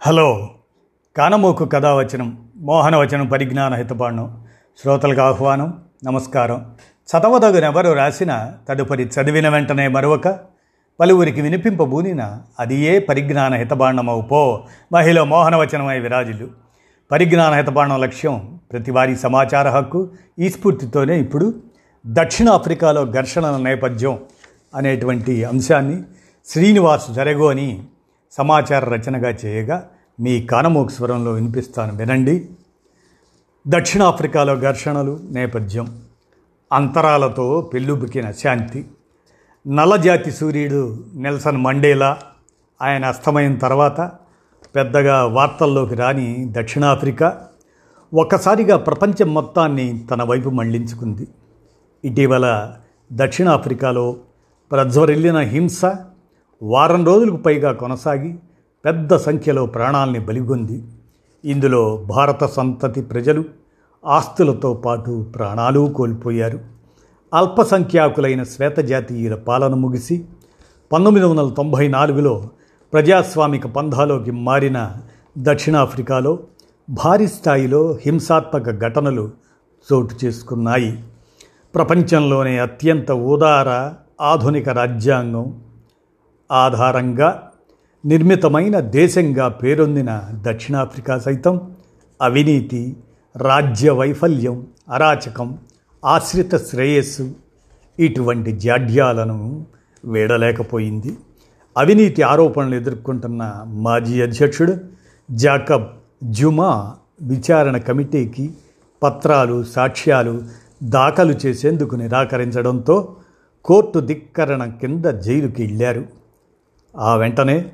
Hello. కానమోకు కథావచనం మోహనవచనం పరిజ్ఞాన హితబాండం శ్రోతలకు ఆహ్వానం నమస్కారం. చదవదగునెవరు రాసిన తదుపరి చదివిన వెంటనే మరొక పలువురికి వినిపింపబూనిన అది ఏ పరిజ్ఞాన హితబాండమవు పో మహిళ మోహనవచనమై విరాజులు పరిజ్ఞాన హితబాండం లక్ష్యం ప్రతివారీ సమాచార హక్కు ఈ స్ఫూర్తితోనే ఇప్పుడు దక్షిణాఫ్రికాలో ఘర్షణల నేపథ్యం అనేటువంటి అంశాన్ని శ్రీనివాస్ జరగోని సమాచార రచనగా చేయగా మీ కానమోక స్వరంలో వినిపిస్తాను. వినండి. దక్షిణాఫ్రికాలో ఘర్షణలు నేపథ్యం. అంతరాలతో పెళ్ళుబుకిన శాంతి. నల్లజాతి సూర్యుడు నెల్సన్ మండేలా. ఆయన అస్తమయం తర్వాత పెద్దగా వార్తల్లోకి రాని దక్షిణాఫ్రికా. ఒక్కసారిగా ప్రపంచం మొత్తాన్ని తన వైపు మళ్ళించుకుంది. ఇటీవల దక్షిణాఫ్రికాలో ప్రజ్వరిల్లిన హింస వారం రోజులకు పైగా కొనసాగి పెద్ద సంఖ్యలో ప్రాణాల్ని బలిగొంది. ఇందులో భారత సంతతి ప్రజలు ఆస్తులతో పాటు ప్రాణాలు కోల్పోయారు. అల్పసంఖ్యాకులైన శ్వేతజాతీయుల పాలన ముగిసి పంతొమ్మిది వందల తొంభై నాలుగులో ప్రజాస్వామిక పంధాలోకి మారిన దక్షిణాఫ్రికాలో భారీ స్థాయిలో హింసాత్మక ఘటనలు చోటు చేసుకున్నాయి. ప్రపంచంలోనే అత్యంత ఉదార ఆధునిక రాజ్యాంగం ఆధారంగా నిర్మితమైన దేశంగా పేరొందిన దక్షిణాఫ్రికా సైతం అవినీతి రాజ్య వైఫల్యం అరాచకం ఆశ్రిత శ్రేయస్సు ఇటువంటి జాడ్యాలను వేడలేకపోయింది. అవినీతి ఆరోపణలు ఎదుర్కొంటున్న మాజీ అధ్యక్షుడు జాకబ్ జుమా విచారణ కమిటీకి పత్రాలు సాక్ష్యాలు దాఖలు చేసేందుకు నిరాకరించడంతో కోర్టు ధిక్కరణ కింద జైలుకి వెళ్ళారు. ఆ వెంటనే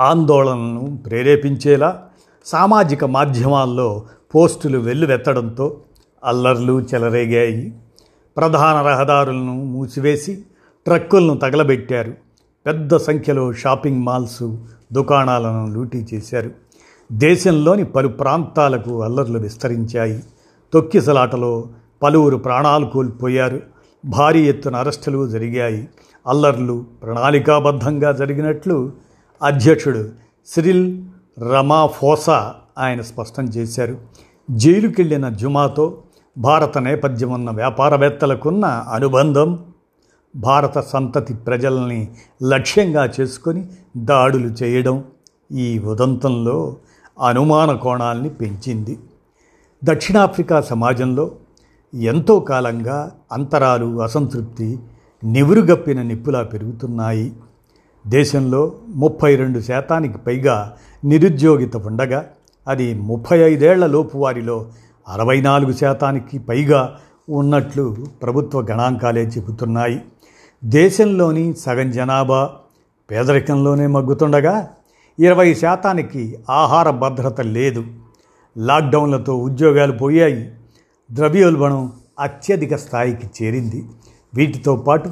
ఆందోళనను ప్రేరేపించేలా సామాజిక మాధ్యమాల్లో పోస్టులు వెల్లువెత్తడంతో అల్లర్లు చెలరేగాయి. ప్రధాన రహదారులను మూసివేసి ట్రక్కులను తగలబెట్టారు. పెద్ద సంఖ్యలో షాపింగ్ మాల్స్ దుకాణాలను లూటీ చేశారు. దేశంలోని పలు ప్రాంతాలకు అల్లర్లు విస్తరించాయి. తొక్కిసలాటలో పలువురు ప్రాణాలు కోల్పోయారు. భారీ ఎత్తున అరెస్టులు జరిగాయి. అల్లర్లు ప్రణాళికాబద్ధంగా జరిగినట్లు అధ్యక్షుడు సిరిల్ రమాఫోసా ఆయన స్పష్టం చేశారు. జైలుకెళ్ళిన జుమాతో భారత నేపథ్యం ఉన్న వ్యాపారవేత్తలకున్న అనుబంధం భారత సంతతి ప్రజల్ని లక్ష్యంగా చేసుకొని దాడులు చేయడం ఈ ఉదంతంలో అనుమాన కోణాల్ని పెంచింది. దక్షిణాఫ్రికా సమాజంలో ఎంతో కాలంగా అంతరాలు అసంతృప్తి నివురుగప్పిన నిప్పులా పెరుగుతున్నాయి. దేశంలో ముప్పై రెండు శాతానికి పైగా నిరుద్యోగిత ఉండగా అది ముప్పై ఐదేళ్ళ లోపు వారిలో అరవై నాలుగు శాతానికి పైగా ఉన్నట్లు ప్రభుత్వ గణాంకాలే చెబుతున్నాయి. దేశంలోని సగం జనాభా పేదరికంలోనే మగ్గుతుండగా ఇరవై శాతానికి ఆహార భద్రత లేదు. లాక్డౌన్లతో ఉద్యోగాలు పోయాయి. ద్రవ్యోల్బణం అత్యధిక స్థాయికి చేరింది. వీటితో పాటు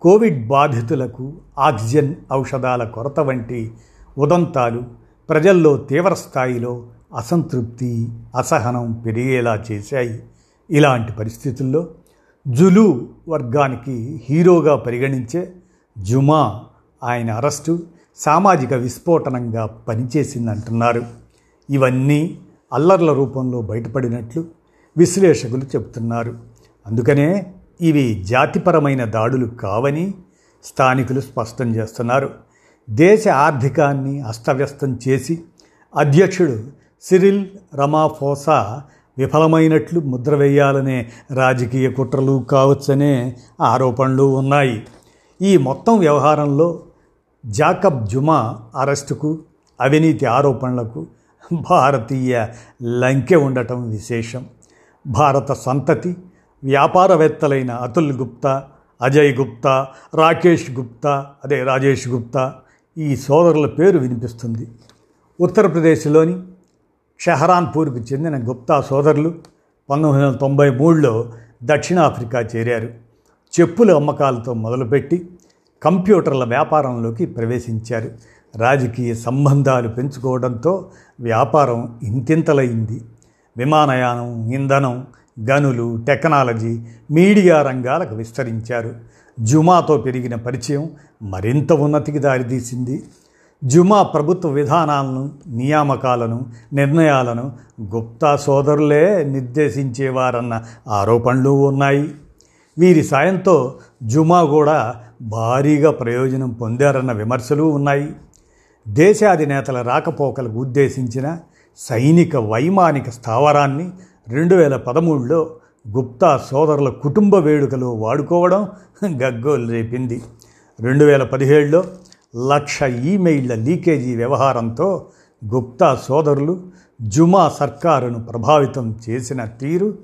కోవిడ్ బాధితులకు ఆక్సిజన్ ఔషధాల కొరత వంటి ఉదంతాలు ప్రజల్లో తీవ్ర స్థాయిలో అసంతృప్తి అసహనం పెరిగేలా చేశాయి. ఇలాంటి పరిస్థితుల్లో జులు వర్గానికి హీరోగా పరిగణించే జుమా ఆయన అరెస్టు సామాజిక విస్ఫోటనంగా పనిచేసిందంటున్నారు. ఇవన్నీ అల్లర్ల రూపంలో బయటపడినట్లు విశ్లేషకులు చెబుతున్నారు. అందుకనే ఇవి జాతిపరమైన దాడులు కావని స్థానికులు స్పష్టం చేస్తున్నారు. దేశ ఆర్థికాన్ని అస్తవ్యస్తం చేసి అధ్యక్షుడు సిరిల్ రమాఫోసా విఫలమైనట్లు ముద్ర వేయాలనే రాజకీయ కుట్రలు కావచ్చనే ఆరోపణలు ఉన్నాయి. ఈ మొత్తం వ్యవహారంలో జాకబ్ జుమా అరెస్టుకు అవినీతి ఆరోపణలకు భారతీయ లంకె ఉండటం విశేషం. భారత సంతతి వ్యాపారవేత్తలైన అతుల్ గుప్తా అజయ్ గుప్తా రాకేష్ గుప్తా అదే రాజేష్ గుప్తా ఈ సోదరుల పేరు వినిపిస్తుంది. ఉత్తరప్రదేశ్లోని షహరాన్పూర్కు చెందిన గుప్తా సోదరులు పంతొమ్మిది వందల తొంభై మూడులో దక్షిణాఫ్రికా చేరారు. చెప్పుల అమ్మకాలతో మొదలుపెట్టి కంప్యూటర్ల వ్యాపారంలోకి ప్రవేశించారు. రాజకీయ సంబంధాలు పెంచుకోవడంతో వ్యాపారం ఇంతింతలైంది. విమానయానం ఇంధనం గనులు టెక్నాలజీ మీడియా రంగాలకు విస్తరించారు. జుమాతో పెరిగిన పరిచయం మరింత ఉన్నతికి దారితీసింది. జుమా ప్రభుత్వ విధానాలను నియామకాలను నిర్ణయాలను గుప్తా సోదరులే నిర్దేశించేవారన్న ఆరోపణలు ఉన్నాయి. వీరి సాయంతో జుమా కూడా భారీగా ప్రయోజనం పొందారన్న విమర్శలు ఉన్నాయి. దేశాధినేతల రాకపోకలకు ఉద్దేశించిన సైనిక వైమానిక స్థావరాన్ని రెండు వేల పదమూడులో గుప్తా సోదరుల కుటుంబ వేడుకలో వాడుకోవడం గగ్గోలు రేపింది. రెండు వేల పదిహేడులో లక్ష ఈమెయిళ్ళ లీకేజీ వ్యవహారంతో గుప్తా సోదరులు జుమా సర్కారును ప్రభావితం చేసిన తీరు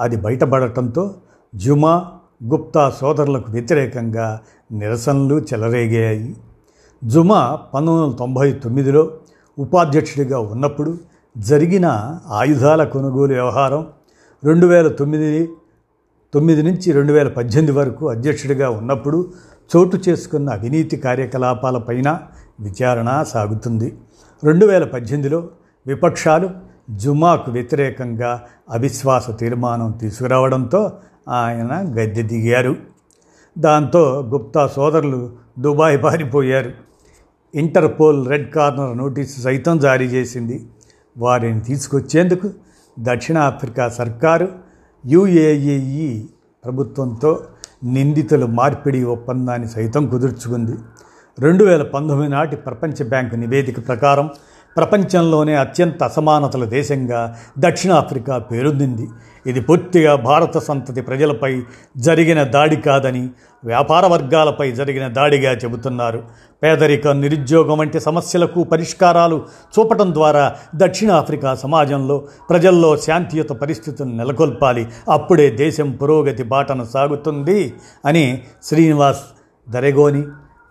అది బయటపడటంతో జుమా గుప్తా సోదరులకు వ్యతిరేకంగా నిరసనలు చెలరేగాయి. జుమా పంతొమ్మిది వందల తొంభై తొమ్మిదిలో ఉపాధ్యక్షుడిగా ఉన్నప్పుడు జరిగిన ఆయుధాల కొనుగోలు వ్యవహారం రెండు వేల తొమ్మిది తొమ్మిది నుంచి రెండు వేల పద్దెనిమిది వరకు అధ్యక్షుడిగా ఉన్నప్పుడు చోటు చేసుకున్న అవినీతి కార్యకలాపాలపైన విచారణ సాగుతుంది. రెండు వేల పద్దెనిమిదిలో విపక్షాలు జుమాకు వ్యతిరేకంగా అవిశ్వాస తీర్మానం తీసుకురావడంతో ఆయన గద్దె దిగారు. దాంతో గుప్తా సోదరులు దుబాయ్ పారిపోయారు. ఇంటర్పోల్ రెడ్ కార్నర్ నోటీసు సైతం జారీ చేసింది. వారిని తీసుకొచ్చేందుకు దక్షిణాఫ్రికా సర్కారు యుఏఈ ప్రభుత్వంతో నిందితుల మార్పిడి ఒప్పందాన్ని సైతం కుదుర్చుకుంది. రెండు వేల పంతొమ్మిది నాటి ప్రపంచ బ్యాంకు నివేదిక ప్రకారం ప్రపంచంలోనే అత్యంత అసమానతల దేశంగా దక్షిణాఫ్రికా పేరొందింది. ఇది పూర్తిగా భారత సంతతి ప్రజలపై జరిగిన దాడి కాదని వ్యాపార వర్గాలపై జరిగిన దాడిగా చెబుతున్నారు. పేదరికం నిరుద్యోగం వంటి సమస్యలకు పరిష్కారాలు చూపటం ద్వారా దక్షిణాఫ్రికా సమాజంలో ప్రజల్లో శాంతియుత పరిస్థితులను నెలకొల్పాలి. అప్పుడే దేశం పురోగతి బాటను సాగుతుంది అని శ్రీనివాస్ దరెగోని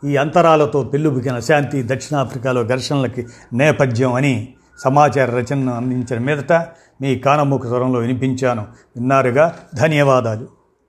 ఈ అంతరాలతో పెళ్ళుబుకిన శాంతి దక్షిణాఫ్రికాలో ఘర్షణలకి నేపథ్యం అని సమాచార రచనను అందించిన మీదట మీ కానమూక స్వరంలో వినిపించాను. విన్నారుగా? ధన్యవాదాలు.